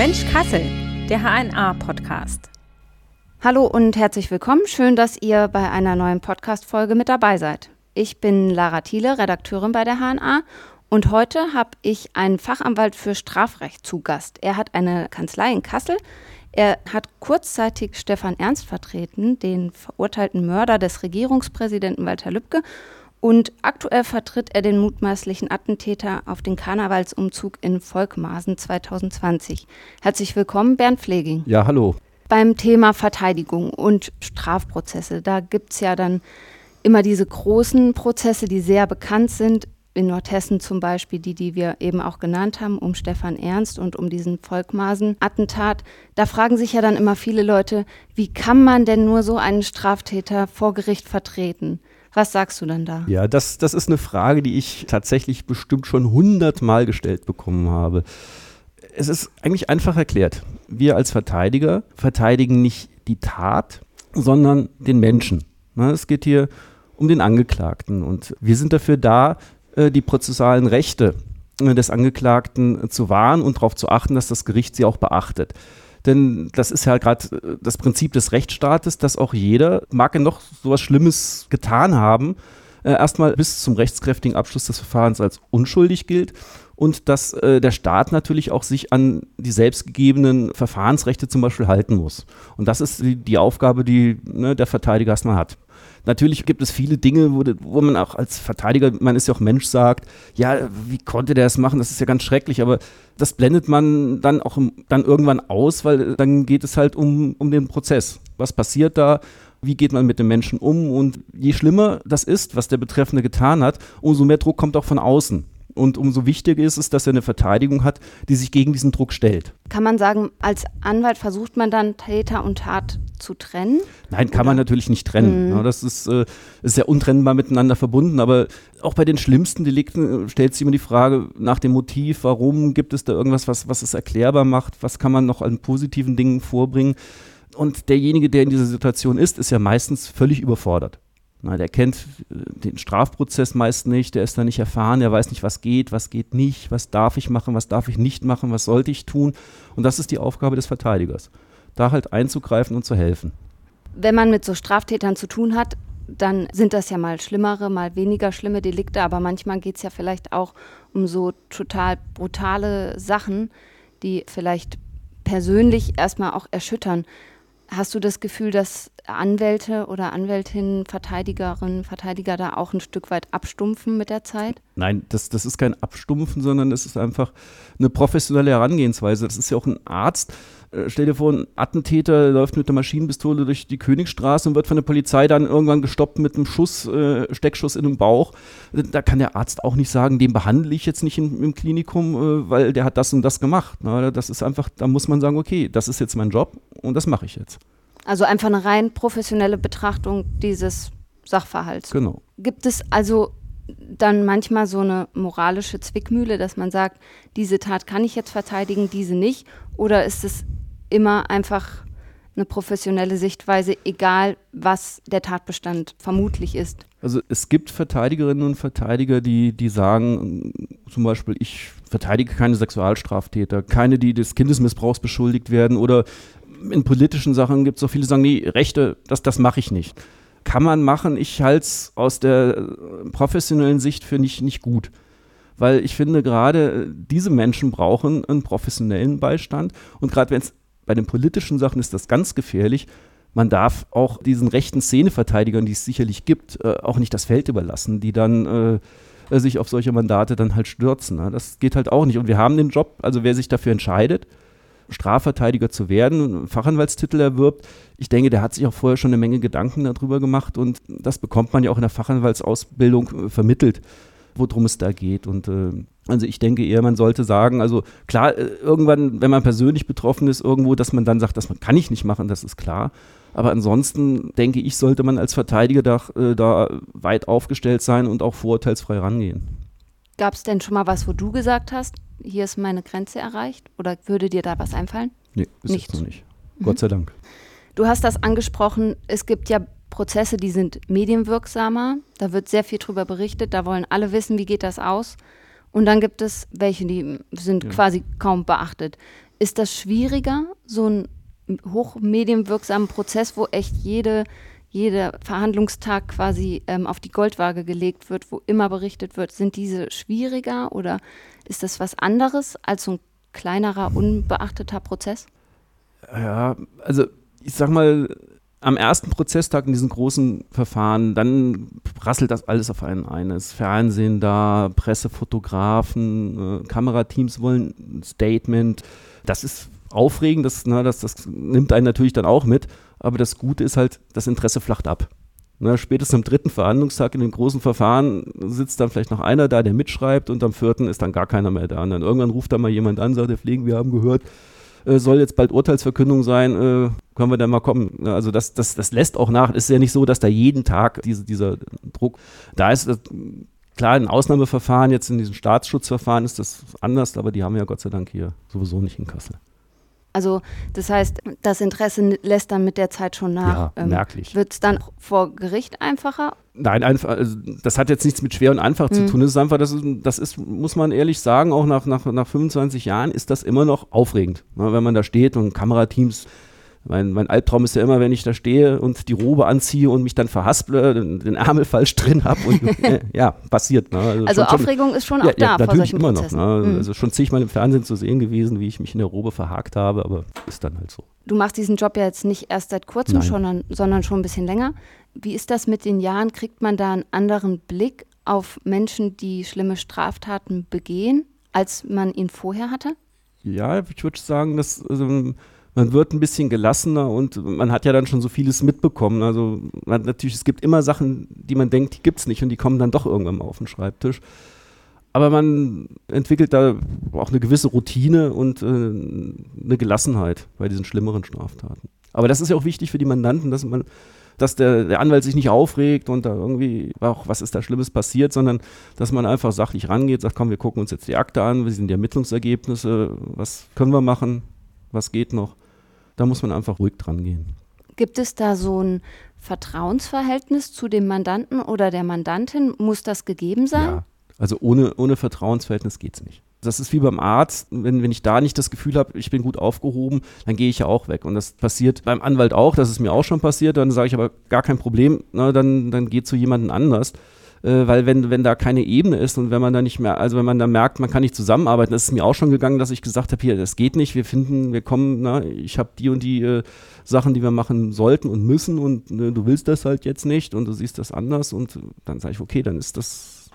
Mensch Kassel, der HNA-Podcast. Hallo und herzlich willkommen. Schön, dass ihr bei einer neuen Podcast-Folge mit dabei seid. Ich bin Lara Thiele, Redakteurin bei der HNA und heute habe ich einen Fachanwalt für Strafrecht zu Gast. Er hat eine Kanzlei in Kassel. Er hat kurzzeitig Stefan Ernst vertreten, den verurteilten Mörder des Regierungspräsidenten Walter Lübcke. Und aktuell vertritt er den mutmaßlichen Attentäter auf den Karnevalsumzug in Volkmaßen 2020. Herzlich willkommen, Bernd Pfleging. Ja, hallo. Beim Thema Verteidigung und Strafprozesse, da gibt es ja dann immer diese großen Prozesse, die sehr bekannt sind. In Nordhessen zum Beispiel, die, die wir eben auch genannt haben, um Stefan Ernst und um diesen Volkmaßen-Attentat. Da fragen sich ja dann immer viele Leute, wie kann man denn nur so einen Straftäter vor Gericht vertreten? Was sagst du denn da? Ja, das, das ist eine Frage, die ich tatsächlich bestimmt schon hundertmal gestellt bekommen habe. Es ist eigentlich einfach erklärt. Wir als Verteidiger verteidigen nicht die Tat, sondern den Menschen. Es geht hier um den Angeklagten und wir sind dafür da, äh, die prozessualen Rechte äh, des Angeklagten zu wahren und darauf zu achten, dass das Gericht sie auch beachtet. Denn das ist ja gerade äh, das Prinzip des Rechtsstaates, dass auch jeder, mag er noch so was Schlimmes getan haben, äh, erstmal bis zum rechtskräftigen Abschluss des Verfahrens als unschuldig gilt und dass äh, der Staat natürlich auch sich an die selbstgegebenen Verfahrensrechte zum Beispiel halten muss. Und das ist die, die Aufgabe, die ne, der Verteidiger erstmal hat. Natürlich gibt es viele Dinge, wo, wo, man auch als Verteidiger, man ist ja auch Mensch, sagt, ja, wie konnte der das machen? Das ist ja ganz schrecklich, aber das blendet man dann auch dann irgendwann aus, weil dann geht es halt um, um den Prozess. Was passiert da? Wie geht man mit dem Menschen um? Und je schlimmer das ist, was der Betreffende getan hat, umso mehr Druck kommt auch von außen. Und umso wichtiger ist es, dass er eine Verteidigung hat, die sich gegen diesen Druck stellt. Kann man sagen, als Anwalt versucht man dann Täter und Tat zu trennen? Nein, kann Oder? man natürlich nicht trennen. Mhm. das ist, äh, ist ja untrennbar miteinander verbunden. Aber auch bei den schlimmsten Delikten äh, stellt sich immer die Frage nach dem Motiv, warum gibt es da irgendwas, was, was es erklärbar macht, was kann man noch an positiven Dingen vorbringen. Und derjenige, der in dieser Situation ist, ist ja meistens völlig überfordert. Na, der kennt äh, den Strafprozess meist nicht, der ist da nicht erfahren, der weiß nicht, was geht, was geht nicht, was darf ich machen, was darf ich nicht machen, was sollte ich tun. Und das ist die Aufgabe des Verteidigers, da halt einzugreifen und zu helfen. Wenn man mit so Straftätern zu tun hat, dann sind das ja mal schlimmere, mal weniger schlimme Delikte, aber manchmal geht es ja vielleicht auch um so total brutale Sachen, die vielleicht persönlich erstmal auch erschüttern. Hast du das Gefühl, dass Anwälte oder Anwältinnen, Verteidigerinnen, Verteidiger da auch ein Stück weit abstumpfen mit der Zeit? Nein, das, das ist kein Abstumpfen, sondern es ist einfach eine professionelle Herangehensweise. Das ist ja auch ein Arzt. Äh, stell dir vor, ein Attentäter läuft mit einer Maschinenpistole durch die Königsstraße und wird von der Polizei dann irgendwann gestoppt mit einem Schuss, äh, Steckschuss in den Bauch. Da kann der Arzt auch nicht sagen, den behandle ich jetzt nicht in, im Klinikum, äh, weil der hat das und das gemacht. Na, das ist einfach, da muss man sagen, okay, das ist jetzt mein Job und das mache ich jetzt. Also einfach eine rein professionelle Betrachtung dieses Sachverhalts. Genau. Gibt es also dann manchmal so eine moralische Zwickmühle, dass man sagt, diese Tat kann ich jetzt verteidigen, diese nicht? Oder ist es immer einfach eine professionelle Sichtweise, egal was der Tatbestand vermutlich ist? Also es gibt Verteidigerinnen und Verteidiger, die, die sagen, zum Beispiel, ich verteidige keine Sexualstraftäter, keine, die des Kindesmissbrauchs beschuldigt werden oder in politischen Sachen gibt es so viele, die sagen, nee, Rechte, das, das mache ich nicht. Kann man machen, ich halte es aus der äh, professionellen Sicht für nicht, nicht gut. Weil ich finde, gerade äh, diese Menschen brauchen einen professionellen Beistand. Und gerade wenn es bei den politischen Sachen ist das ganz gefährlich. Man darf auch diesen rechten Szeneverteidigern, die es sicherlich gibt, äh, auch nicht das Feld überlassen, die dann äh, sich auf solche Mandate dann halt stürzen. Ne? Das geht halt auch nicht. Und wir haben den Job, also wer sich dafür entscheidet, Strafverteidiger zu werden einen Fachanwaltstitel erwirbt. Ich denke, der hat sich auch vorher schon eine Menge Gedanken darüber gemacht und das bekommt man ja auch in der Fachanwaltsausbildung äh, vermittelt, worum es da geht. Und äh, also ich denke eher, man sollte sagen, also klar, äh, irgendwann, wenn man persönlich betroffen ist, irgendwo, dass man dann sagt, das kann ich nicht machen, das ist klar. Aber ansonsten denke ich, sollte man als Verteidiger da, äh, da weit aufgestellt sein und auch vorurteilsfrei rangehen. Gab es denn schon mal was, wo du gesagt hast, hier ist meine Grenze erreicht? Oder würde dir da was einfallen? Nee, bis Nichts. noch nicht. Mhm. Gott sei Dank. Du hast das angesprochen, es gibt ja Prozesse, die sind medienwirksamer. Da wird sehr viel drüber berichtet, da wollen alle wissen, wie geht das aus. Und dann gibt es welche, die sind ja. quasi kaum beachtet. Ist das schwieriger, so einen hochmedienwirksamen Prozess, wo echt jede, jeder Verhandlungstag quasi ähm, auf die Goldwaage gelegt wird, wo immer berichtet wird, sind diese schwieriger oder ist das was anderes als so ein kleinerer, unbeachteter Prozess? Ja, also ich sag mal, am ersten Prozesstag in diesen großen Verfahren, dann rasselt das alles auf einen ein. Das Fernsehen da, Presse, Fotografen, äh, Kamerateams wollen ein Statement. Das ist aufregend, das, na, das, das nimmt einen natürlich dann auch mit. Aber das Gute ist halt, das Interesse flacht ab. Na, spätestens am dritten Verhandlungstag in den großen Verfahren sitzt dann vielleicht noch einer da, der mitschreibt und am vierten ist dann gar keiner mehr da. Und dann irgendwann ruft da mal jemand an, sagt, der Pflegen, wir haben gehört, äh, soll jetzt bald Urteilsverkündung sein, äh, können wir dann mal kommen. Also das, das, das lässt auch nach. Es ist ja nicht so, dass da jeden Tag diese, dieser Druck da ist. Das, klar, in Ausnahmeverfahren, jetzt in diesem Staatsschutzverfahren ist das anders, aber die haben wir ja Gott sei Dank hier sowieso nicht in Kassel. Also das heißt, das Interesse lässt dann mit der Zeit schon nach. Ja, ähm, merklich. Wird es dann vor Gericht einfacher? Nein, einfach, also das hat jetzt nichts mit schwer und einfach mhm. zu tun. Das ist einfach, das ist, das ist, muss man ehrlich sagen, auch nach, nach, nach 25 Jahren ist das immer noch aufregend. Ne, wenn man da steht und Kamerateams mein, mein Albtraum ist ja immer, wenn ich da stehe und die Robe anziehe und mich dann verhasple, den, den Ärmel falsch drin habe und äh, ja, passiert. Ne? Also, also schon, Aufregung schon, ist schon auch ja, da ja, vor solchen immer Prozessen. noch. Ne? Mhm. Also schon zigmal im Fernsehen zu sehen gewesen, wie ich mich in der Robe verhakt habe, aber ist dann halt so. Du machst diesen Job ja jetzt nicht erst seit kurzem, schon, sondern schon ein bisschen länger. Wie ist das mit den Jahren? Kriegt man da einen anderen Blick auf Menschen, die schlimme Straftaten begehen, als man ihn vorher hatte? Ja, ich würde sagen, dass also, man wird ein bisschen gelassener und man hat ja dann schon so vieles mitbekommen. Also man, natürlich, es gibt immer Sachen, die man denkt, die gibt es nicht und die kommen dann doch irgendwann mal auf den Schreibtisch. Aber man entwickelt da auch eine gewisse Routine und äh, eine Gelassenheit bei diesen schlimmeren Straftaten. Aber das ist ja auch wichtig für die Mandanten, dass man, dass der, der Anwalt sich nicht aufregt und da irgendwie, auch was ist da Schlimmes passiert, sondern dass man einfach sachlich rangeht, sagt, komm, wir gucken uns jetzt die Akte an, wie sind die Ermittlungsergebnisse, was können wir machen, was geht noch. Da muss man einfach ruhig dran gehen. Gibt es da so ein Vertrauensverhältnis zu dem Mandanten oder der Mandantin? Muss das gegeben sein? Ja, also ohne, ohne Vertrauensverhältnis geht es nicht. Das ist wie beim Arzt, wenn, wenn ich da nicht das Gefühl habe, ich bin gut aufgehoben, dann gehe ich ja auch weg. Und das passiert beim Anwalt auch, das ist mir auch schon passiert. Dann sage ich aber gar kein Problem, na, dann, dann geht zu jemandem anders äh, weil wenn, wenn da keine Ebene ist und wenn man da nicht mehr, also wenn man da merkt, man kann nicht zusammenarbeiten, das ist mir auch schon gegangen, dass ich gesagt habe, hier, das geht nicht, wir finden, wir kommen, na, ich habe die und die äh, Sachen, die wir machen sollten und müssen und äh, du willst das halt jetzt nicht und du siehst das anders und dann sage ich, okay, dann ist das,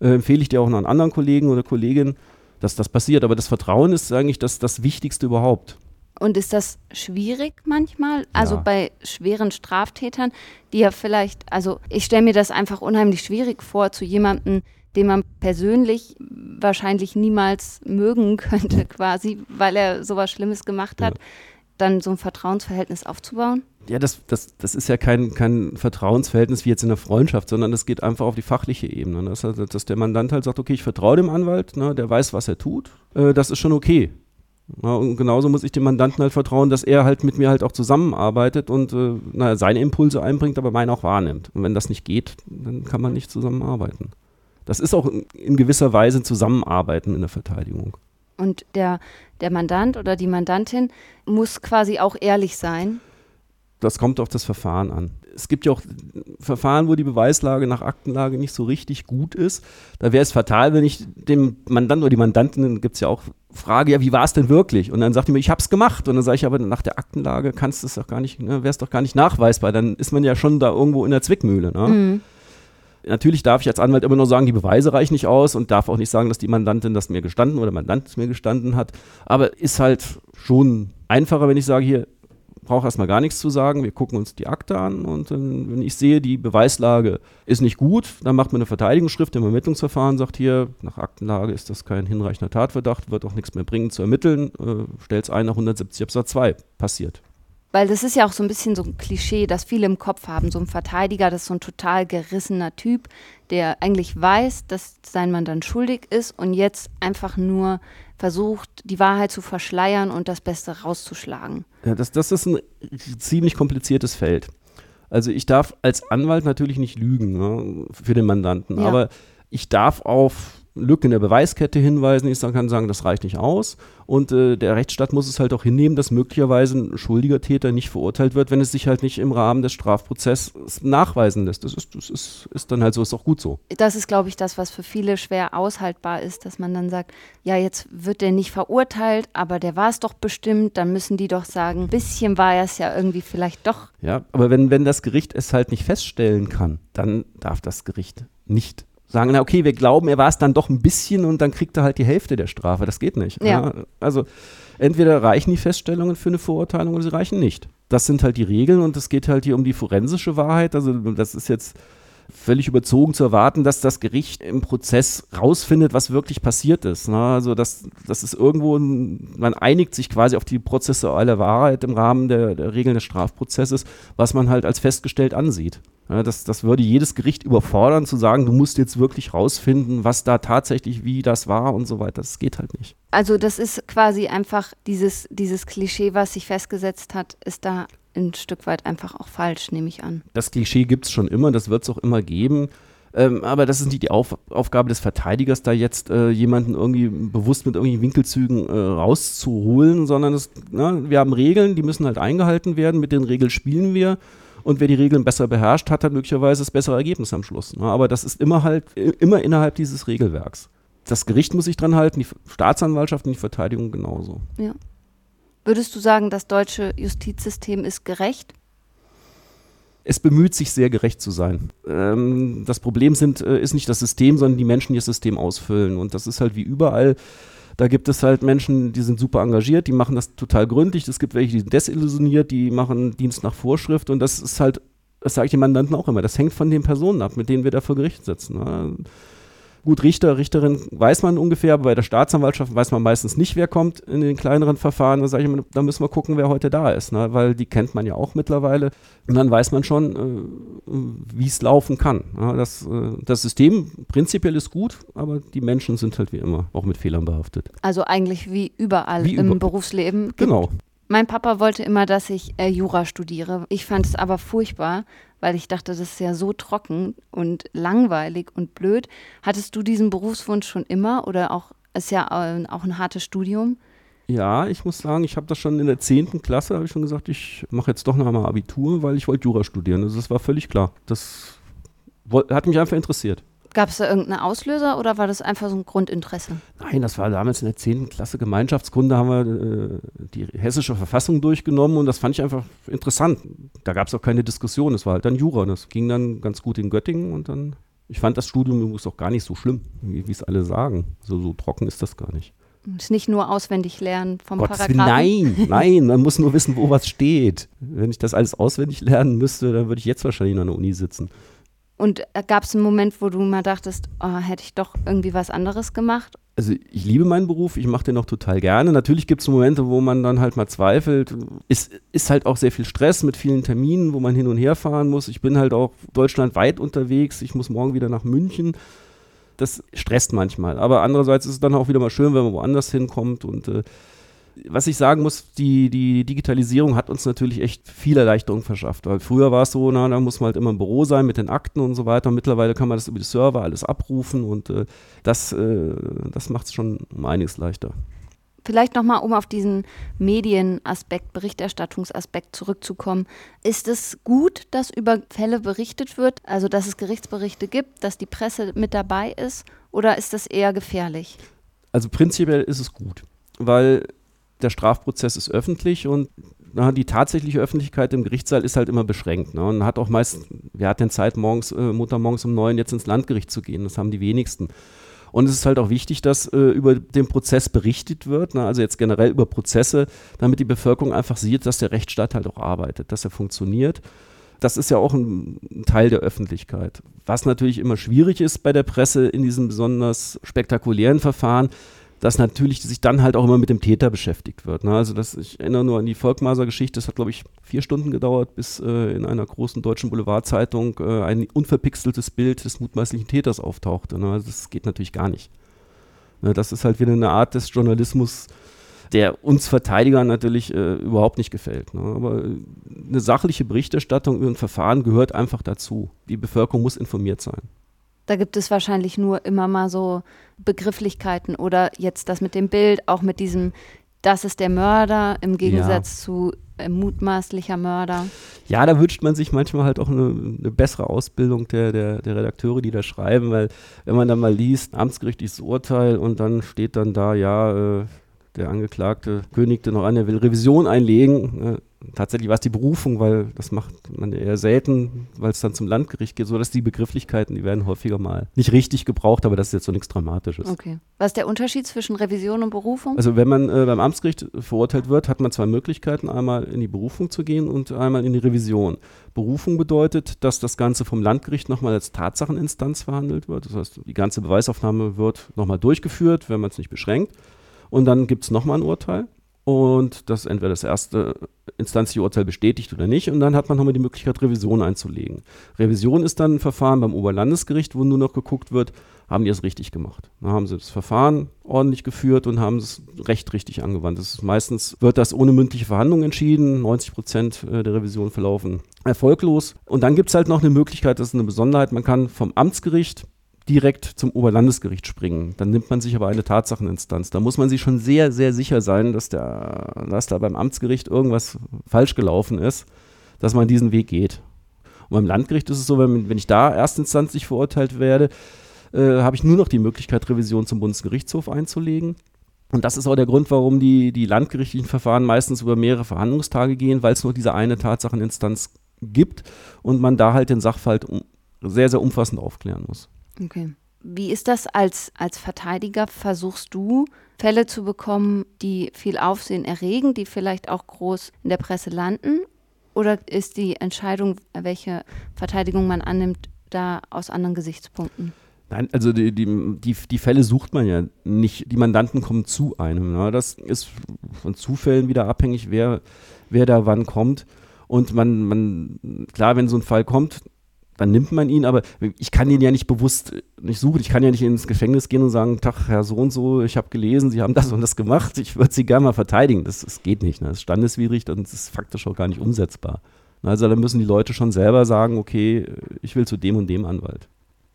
äh, empfehle ich dir auch noch einen anderen Kollegen oder Kollegin, dass das passiert, aber das Vertrauen ist eigentlich das, das Wichtigste überhaupt. Und ist das schwierig manchmal? Also ja. bei schweren Straftätern, die ja vielleicht, also ich stelle mir das einfach unheimlich schwierig vor, zu jemandem, den man persönlich wahrscheinlich niemals mögen könnte, quasi, weil er sowas Schlimmes gemacht hat, ja. dann so ein Vertrauensverhältnis aufzubauen? Ja, das, das, das ist ja kein, kein Vertrauensverhältnis wie jetzt in der Freundschaft, sondern das geht einfach auf die fachliche Ebene. Dass, dass der Mandant halt sagt, okay, ich vertraue dem Anwalt, ne, der weiß, was er tut, äh, das ist schon okay. Ja, und genauso muss ich dem Mandanten halt vertrauen, dass er halt mit mir halt auch zusammenarbeitet und äh, naja, seine Impulse einbringt, aber meine auch wahrnimmt. Und wenn das nicht geht, dann kann man nicht zusammenarbeiten. Das ist auch in gewisser Weise Zusammenarbeiten in der Verteidigung. Und der, der Mandant oder die Mandantin muss quasi auch ehrlich sein. Das kommt auf das Verfahren an es gibt ja auch Verfahren, wo die Beweislage nach Aktenlage nicht so richtig gut ist. Da wäre es fatal, wenn ich dem Mandanten oder die Mandantin, gibt es ja auch frage, ja, wie war es denn wirklich? Und dann sagt die mir, ich habe es gemacht. Und dann sage ich, aber nach der Aktenlage kannst du es doch gar nicht, ne, wäre es doch gar nicht nachweisbar. Dann ist man ja schon da irgendwo in der Zwickmühle. Ne? Mhm. Natürlich darf ich als Anwalt immer nur sagen, die Beweise reichen nicht aus und darf auch nicht sagen, dass die Mandantin das mir gestanden oder Mandant es mir gestanden hat. Aber ist halt schon einfacher, wenn ich sage, hier, brauche erstmal gar nichts zu sagen. Wir gucken uns die Akte an und äh, wenn ich sehe, die Beweislage ist nicht gut, dann macht man eine Verteidigungsschrift im Ermittlungsverfahren, sagt hier, nach Aktenlage ist das kein hinreichender Tatverdacht, wird auch nichts mehr bringen zu ermitteln, äh, stellt es ein nach 170 Absatz 2. Passiert. Weil das ist ja auch so ein bisschen so ein Klischee, das viele im Kopf haben. So ein Verteidiger, das ist so ein total gerissener Typ, der eigentlich weiß, dass sein Mann dann schuldig ist und jetzt einfach nur versucht, die Wahrheit zu verschleiern und das Beste rauszuschlagen. Ja, das, das ist ein ziemlich kompliziertes Feld. Also ich darf als Anwalt natürlich nicht lügen ne, für den Mandanten, ja. aber ich darf auf Lücke in der Beweiskette hinweisen. Ich kann sagen, das reicht nicht aus. Und äh, der Rechtsstaat muss es halt auch hinnehmen, dass möglicherweise ein schuldiger Täter nicht verurteilt wird, wenn es sich halt nicht im Rahmen des Strafprozesses nachweisen lässt. Das ist, das ist, ist dann halt so, ist auch gut so. Das ist, glaube ich, das, was für viele schwer aushaltbar ist, dass man dann sagt, ja, jetzt wird der nicht verurteilt, aber der war es doch bestimmt, dann müssen die doch sagen, ein bisschen war er es ja irgendwie vielleicht doch. Ja, aber wenn, wenn das Gericht es halt nicht feststellen kann, dann darf das Gericht nicht sagen, na okay, wir glauben, er war es dann doch ein bisschen und dann kriegt er halt die Hälfte der Strafe. Das geht nicht. Ja. Ja, also entweder reichen die Feststellungen für eine Verurteilung oder sie reichen nicht. Das sind halt die Regeln und es geht halt hier um die forensische Wahrheit. Also das ist jetzt völlig überzogen zu erwarten, dass das Gericht im Prozess rausfindet, was wirklich passiert ist. Ne? Also das, das ist irgendwo, ein, man einigt sich quasi auf die prozessuale Wahrheit im Rahmen der, der Regeln des Strafprozesses, was man halt als festgestellt ansieht. Ja, das, das würde jedes Gericht überfordern, zu sagen, du musst jetzt wirklich rausfinden, was da tatsächlich, wie das war und so weiter. Das geht halt nicht. Also das ist quasi einfach dieses, dieses Klischee, was sich festgesetzt hat, ist da ein Stück weit einfach auch falsch, nehme ich an. Das Klischee gibt es schon immer, das wird es auch immer geben. Ähm, aber das ist nicht die Auf Aufgabe des Verteidigers, da jetzt äh, jemanden irgendwie bewusst mit irgendwelchen Winkelzügen äh, rauszuholen, sondern es, na, wir haben Regeln, die müssen halt eingehalten werden. Mit den Regeln spielen wir. Und wer die Regeln besser beherrscht, hat dann möglicherweise das bessere Ergebnis am Schluss. Ne? Aber das ist immer halt, immer innerhalb dieses Regelwerks. Das Gericht muss sich dran halten, die Staatsanwaltschaft und die Verteidigung genauso. Ja. Würdest du sagen, das deutsche Justizsystem ist gerecht? Es bemüht sich sehr gerecht zu sein. Ähm, das Problem sind, äh, ist nicht das System, sondern die Menschen, die das System ausfüllen. Und das ist halt wie überall. Da gibt es halt Menschen, die sind super engagiert, die machen das total gründlich. Es gibt welche, die sind desillusioniert, die machen Dienst nach Vorschrift. Und das ist halt, das sage ich den Mandanten auch immer, das hängt von den Personen ab, mit denen wir da vor Gericht sitzen. Ne? Gut, Richter, Richterin weiß man ungefähr, aber bei der Staatsanwaltschaft weiß man meistens nicht, wer kommt in den kleineren Verfahren. Da sage ich immer, da müssen wir gucken, wer heute da ist, ne? weil die kennt man ja auch mittlerweile. Und dann weiß man schon, äh, wie es laufen kann. Ja, das, äh, das System prinzipiell ist gut, aber die Menschen sind halt wie immer auch mit Fehlern behaftet. Also eigentlich wie überall Wie im über- Berufsleben. Genau. Mein Papa wollte immer, dass ich äh, Jura studiere. Ich fand es aber furchtbar, weil ich dachte, das ist ja so trocken und langweilig und blöd. Hattest du diesen Berufswunsch schon immer oder auch ist ja äh, auch ein hartes Studium? Ja, ich muss sagen, ich habe das schon in der 10. Klasse, habe ich schon gesagt, ich mache jetzt doch noch mal Abitur, weil ich wollte Jura studieren. Also das war völlig klar. Das hat mich einfach interessiert. Gab es da irgendeinen Auslöser oder war das einfach so ein Grundinteresse? Nein, das war damals in der 10. Klasse Gemeinschaftskunde, haben wir äh, die hessische Verfassung durchgenommen und das fand ich einfach interessant. Da gab es auch keine Diskussion, es war halt dann Jura. Das ging dann ganz gut in Göttingen und dann, ich fand das Studium übrigens auch gar nicht so schlimm, wie es alle sagen. So, so trocken ist das gar nicht. Es ist nicht nur auswendig lernen vom Gottes Paragraphen. nein, nein, man muss nur wissen, wo was steht. Wenn ich das alles auswendig lernen müsste, dann würde ich jetzt wahrscheinlich an der Uni sitzen. Und gab es einen Moment, wo du mal dachtest, oh, hätte ich doch irgendwie was anderes gemacht? Also ich liebe meinen Beruf, ich mache den auch total gerne. Natürlich gibt es Momente, wo man dann halt mal zweifelt. Es ist halt auch sehr viel Stress mit vielen Terminen, wo man hin und her fahren muss. Ich bin halt auch deutschlandweit unterwegs. Ich muss morgen wieder nach München. Das stresst manchmal. Aber andererseits ist es dann auch wieder mal schön, wenn man woanders hinkommt. Und äh, was ich sagen muss, die, die Digitalisierung hat uns natürlich echt viel Erleichterung verschafft. Weil früher war es so, na, da muss man halt immer im Büro sein mit den Akten und so weiter. Mittlerweile kann man das über die Server alles abrufen und äh, das, äh, das macht es schon um einiges leichter. Vielleicht nochmal, um auf diesen Medienaspekt, Berichterstattungsaspekt zurückzukommen. Ist es gut, dass über Fälle berichtet wird, also dass es Gerichtsberichte gibt, dass die Presse mit dabei ist, oder ist das eher gefährlich? Also prinzipiell ist es gut, weil der Strafprozess ist öffentlich und na, die tatsächliche Öffentlichkeit im Gerichtssaal ist halt immer beschränkt. Ne? Und hat auch meist, wer hat denn Zeit, morgens, äh, Mutter morgens um neun jetzt ins Landgericht zu gehen? Das haben die wenigsten. Und es ist halt auch wichtig, dass äh, über den Prozess berichtet wird, ne? also jetzt generell über Prozesse, damit die Bevölkerung einfach sieht, dass der Rechtsstaat halt auch arbeitet, dass er funktioniert. Das ist ja auch ein, ein Teil der Öffentlichkeit. Was natürlich immer schwierig ist bei der Presse in diesen besonders spektakulären Verfahren, dass natürlich sich dann halt auch immer mit dem Täter beschäftigt wird. Ne? Also das, ich erinnere nur an die Volkmaser-Geschichte, das hat, glaube ich, vier Stunden gedauert, bis äh, in einer großen deutschen Boulevardzeitung äh, ein unverpixeltes Bild des mutmaßlichen Täters auftauchte. Ne? Also das geht natürlich gar nicht. Ne? Das ist halt wieder eine Art des Journalismus, der uns Verteidigern natürlich äh, überhaupt nicht gefällt. Ne? Aber eine sachliche Berichterstattung über ein Verfahren gehört einfach dazu. Die Bevölkerung muss informiert sein. Da gibt es wahrscheinlich nur immer mal so Begrifflichkeiten oder jetzt das mit dem Bild, auch mit diesem, das ist der Mörder im Gegensatz ja. zu äh, mutmaßlicher Mörder. Ja, da wünscht man sich manchmal halt auch eine, eine, bessere Ausbildung der, der, der Redakteure, die da schreiben, weil wenn man dann mal liest, amtsgerichtliches Urteil und dann steht dann da, ja, äh, der Angeklagte kündigte noch an, er will Revision einlegen. Tatsächlich war es die Berufung, weil das macht man eher selten, weil es dann zum Landgericht geht, sodass die Begrifflichkeiten, die werden häufiger mal nicht richtig gebraucht, aber das ist jetzt so nichts Dramatisches. Okay. Was ist der Unterschied zwischen Revision und Berufung? Also wenn man äh, beim Amtsgericht verurteilt wird, hat man zwei Möglichkeiten, einmal in die Berufung zu gehen und einmal in die Revision. Berufung bedeutet, dass das Ganze vom Landgericht nochmal als Tatsacheninstanz verhandelt wird. Das heißt, die ganze Beweisaufnahme wird nochmal durchgeführt, wenn man es nicht beschränkt. Und dann gibt es nochmal ein Urteil. Und das entweder das erste instanzliche Urteil bestätigt oder nicht. Und dann hat man nochmal die Möglichkeit, Revision einzulegen. Revision ist dann ein Verfahren beim Oberlandesgericht, wo nur noch geguckt wird, haben die es richtig gemacht. Da haben sie das Verfahren ordentlich geführt und haben es recht richtig angewandt. Meistens wird das ohne mündliche Verhandlung entschieden. 90 Prozent äh, der Revision verlaufen erfolglos. Und dann gibt es halt noch eine Möglichkeit, das ist eine Besonderheit, man kann vom Amtsgericht direkt zum Oberlandesgericht springen. Dann nimmt man sich aber eine Tatsacheninstanz. Da muss man sich schon sehr, sehr sicher sein, dass, der, dass da beim Amtsgericht irgendwas falsch gelaufen ist, dass man diesen Weg geht. Und beim Landgericht ist es so, wenn, wenn ich da erstinstanzlich verurteilt werde, äh, habe ich nur noch die Möglichkeit, Revision zum Bundesgerichtshof einzulegen. Und das ist auch der Grund, warum die, die landgerichtlichen Verfahren meistens über mehrere Verhandlungstage gehen, weil es nur diese eine Tatsacheninstanz gibt und man da halt den Sachverhalt sehr, sehr umfassend aufklären muss. Okay. Wie ist das als, als Verteidiger? Versuchst du Fälle zu bekommen, die viel Aufsehen erregen, die vielleicht auch groß in der Presse landen? Oder ist die Entscheidung, welche Verteidigung man annimmt, da aus anderen Gesichtspunkten? Nein, also die, die, die, die, Fälle sucht man ja nicht. Die Mandanten kommen zu einem. Ne? Das ist von Zufällen wieder abhängig, wer, wer da wann kommt. Und man, man, klar, wenn so ein Fall kommt, dann nimmt man ihn, aber ich kann ihn ja nicht bewusst nicht suchen. Ich kann ja nicht ins Gefängnis gehen und sagen, Tag, Herr so und so, ich habe gelesen, Sie haben das und das gemacht, ich würde Sie gerne mal verteidigen. Das, das geht nicht. Ne? Das ist standeswidrig und das ist faktisch auch gar nicht umsetzbar. Also da müssen die Leute schon selber sagen, okay, ich will zu dem und dem Anwalt.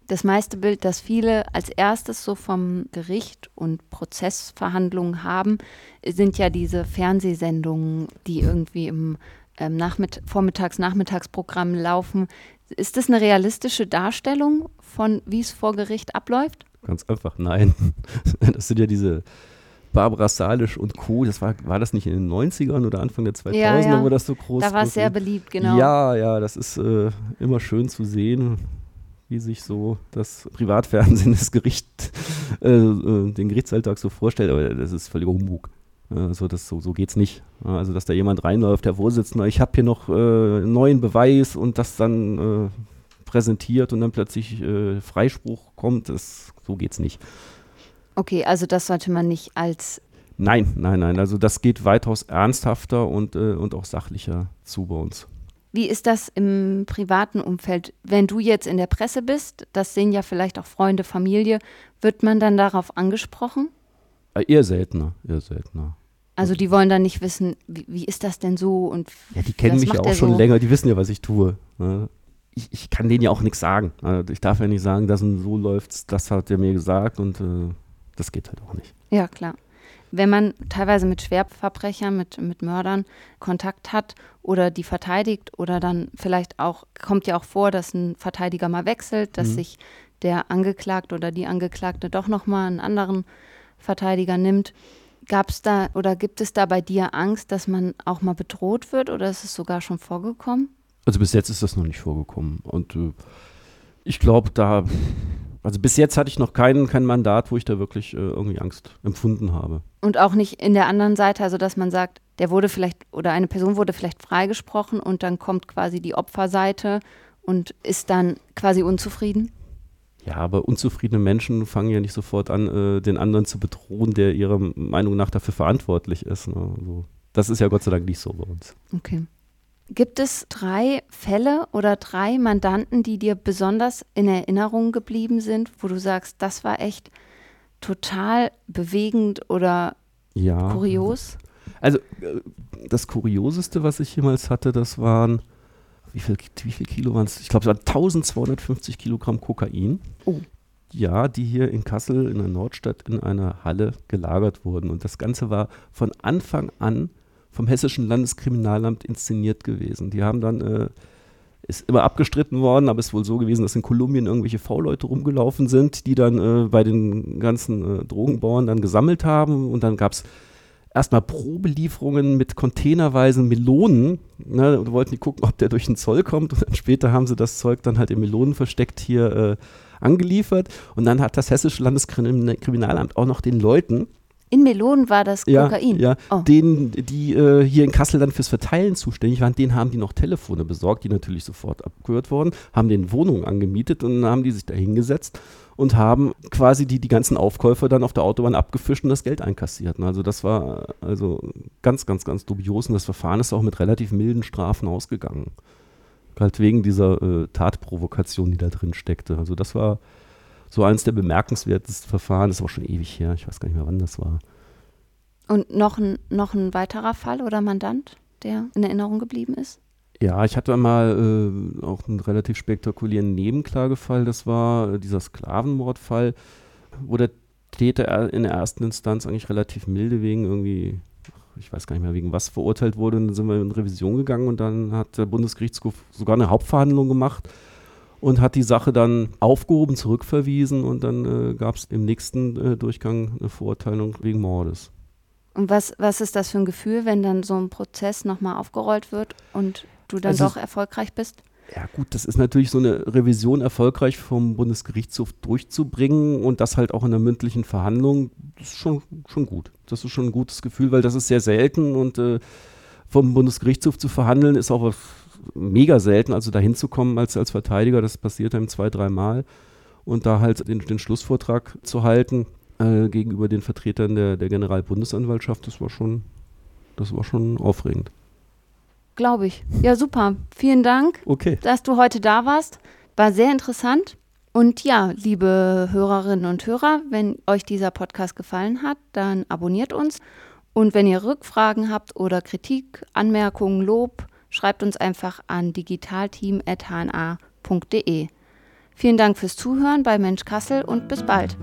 Das meiste Bild, das viele als erstes so vom Gericht und Prozessverhandlungen haben, sind ja diese Fernsehsendungen, die irgendwie im ähm, Nachmitt Vormittags-Nachmittagsprogramm laufen, ist das eine realistische Darstellung von, wie es vor Gericht abläuft? Ganz einfach, nein. Das sind ja diese Barbara Salisch und Co. Das war, war das nicht in den 90ern oder Anfang der 2000er, ja, ja. wo das so groß war? Da war es sehr beliebt, genau. Ja, ja, das ist äh, immer schön zu sehen, wie sich so das Privatfernsehen das Gericht, äh, äh, den Gerichtsalltag so vorstellt. Aber das ist völliger Humbug. Also das, so, so geht es nicht. Also dass da jemand reinläuft, der Vorsitzende, ich habe hier noch äh, neuen Beweis und das dann äh, präsentiert und dann plötzlich äh, Freispruch kommt, das, so geht es nicht. Okay, also das sollte man nicht als... Nein, nein, nein. Also das geht weitaus ernsthafter und, äh, und auch sachlicher zu bei uns. Wie ist das im privaten Umfeld? Wenn du jetzt in der Presse bist, das sehen ja vielleicht auch Freunde, Familie, wird man dann darauf angesprochen? Äh, eher seltener, eher seltener. Also die wollen dann nicht wissen, wie, wie ist das denn so und Ja, die kennen mich ja auch schon so? länger, die wissen ja, was ich tue. Ne? Ich, ich, kann denen ja auch nichts sagen. Also ich darf ja nicht sagen, dass so läuft's, das hat er mir gesagt und äh, das geht halt auch nicht. Ja, klar. Wenn man teilweise mit Schwerverbrechern, mit, mit Mördern Kontakt hat oder die verteidigt oder dann vielleicht auch, kommt ja auch vor, dass ein Verteidiger mal wechselt, dass mhm. sich der Angeklagte oder die Angeklagte doch nochmal einen anderen Verteidiger nimmt. Gab es da oder gibt es da bei dir Angst, dass man auch mal bedroht wird oder ist es sogar schon vorgekommen? Also bis jetzt ist das noch nicht vorgekommen. Und äh, ich glaube, da, also bis jetzt hatte ich noch kein, kein Mandat, wo ich da wirklich äh, irgendwie Angst empfunden habe. Und auch nicht in der anderen Seite, also dass man sagt, der wurde vielleicht oder eine Person wurde vielleicht freigesprochen und dann kommt quasi die Opferseite und ist dann quasi unzufrieden? Ja, aber unzufriedene Menschen fangen ja nicht sofort an, äh, den anderen zu bedrohen, der ihrer Meinung nach dafür verantwortlich ist. Ne? Also, das ist ja Gott sei Dank nicht so bei uns. Okay. Gibt es drei Fälle oder drei Mandanten, die dir besonders in Erinnerung geblieben sind, wo du sagst, das war echt total bewegend oder ja. kurios? Also äh, das Kurioseste, was ich jemals hatte, das waren wie viel, wie viel Kilo waren es? Ich glaube, es waren 1250 Kilogramm Kokain. Oh. Ja, die hier in Kassel in der Nordstadt in einer Halle gelagert wurden. Und das Ganze war von Anfang an vom Hessischen Landeskriminalamt inszeniert gewesen. Die haben dann, äh, ist immer abgestritten worden, aber es ist wohl so gewesen, dass in Kolumbien irgendwelche V-Leute rumgelaufen sind, die dann äh, bei den ganzen äh, Drogenbauern dann gesammelt haben. Und dann gab es erstmal Probelieferungen mit containerweisen Melonen. Ne, und wollten die gucken, ob der durch den Zoll kommt. Und dann später haben sie das Zeug dann halt in Melonen versteckt hier äh, angeliefert. Und dann hat das Hessische Landeskriminalamt auch noch den Leuten, In Melonen war das ja, Kokain. ja, Oh. denen, die äh, hier in Kassel dann fürs Verteilen zuständig waren, denen haben die noch Telefone besorgt, die natürlich sofort abgehört wurden, haben den Wohnungen angemietet und dann haben die sich da hingesetzt und haben quasi die, die ganzen Aufkäufer dann auf der Autobahn abgefischt und das Geld einkassiert. Also das war also ganz, ganz, ganz dubios und das Verfahren ist auch mit relativ milden Strafen ausgegangen. Halt wegen dieser äh, Tatprovokation, die da drin steckte. Also das war so eines der bemerkenswertesten Verfahren, das aber schon ewig her, ich weiß gar nicht mehr, wann das war. Und noch ein, noch ein weiterer Fall oder Mandant, der in Erinnerung geblieben ist? Ja, ich hatte mal äh, auch einen relativ spektakulären Nebenklagefall. Das war äh, dieser Sklavenmordfall, wo der Täter er- in der ersten Instanz eigentlich relativ milde wegen irgendwie, ich weiß gar nicht mehr, wegen was verurteilt wurde. Und dann sind wir in Revision gegangen und dann hat der Bundesgerichtshof sogar eine Hauptverhandlung gemacht und hat die Sache dann aufgehoben, zurückverwiesen und dann äh, gab es im nächsten äh, Durchgang eine Verurteilung wegen Mordes. Und was, was ist das für ein Gefühl, wenn dann so ein Prozess nochmal aufgerollt wird und du dann Also doch erfolgreich bist? Ja gut, das ist natürlich so eine Revision erfolgreich vom Bundesgerichtshof durchzubringen und das halt auch in der mündlichen Verhandlung, das ist schon, schon gut. Das ist schon ein gutes Gefühl, weil das ist sehr selten und äh, vom Bundesgerichtshof zu verhandeln ist auch mega selten, also dahin zu kommen als, als Verteidiger, das passiert einem zwei, dreimal und da halt den, den Schlussvortrag zu halten äh, gegenüber den Vertretern der, der Generalbundesanwaltschaft, das war schon, das war schon aufregend. Glaube ich. Ja, super. Vielen Dank, Okay. dass du heute da warst. War sehr interessant. Und ja, liebe Hörerinnen und Hörer, wenn euch dieser Podcast gefallen hat, dann abonniert uns. Und wenn ihr Rückfragen habt oder Kritik, Anmerkungen, Lob, schreibt uns einfach an digitalteam.hna.de. Vielen Dank fürs Zuhören bei Mensch Kassel und bis bald.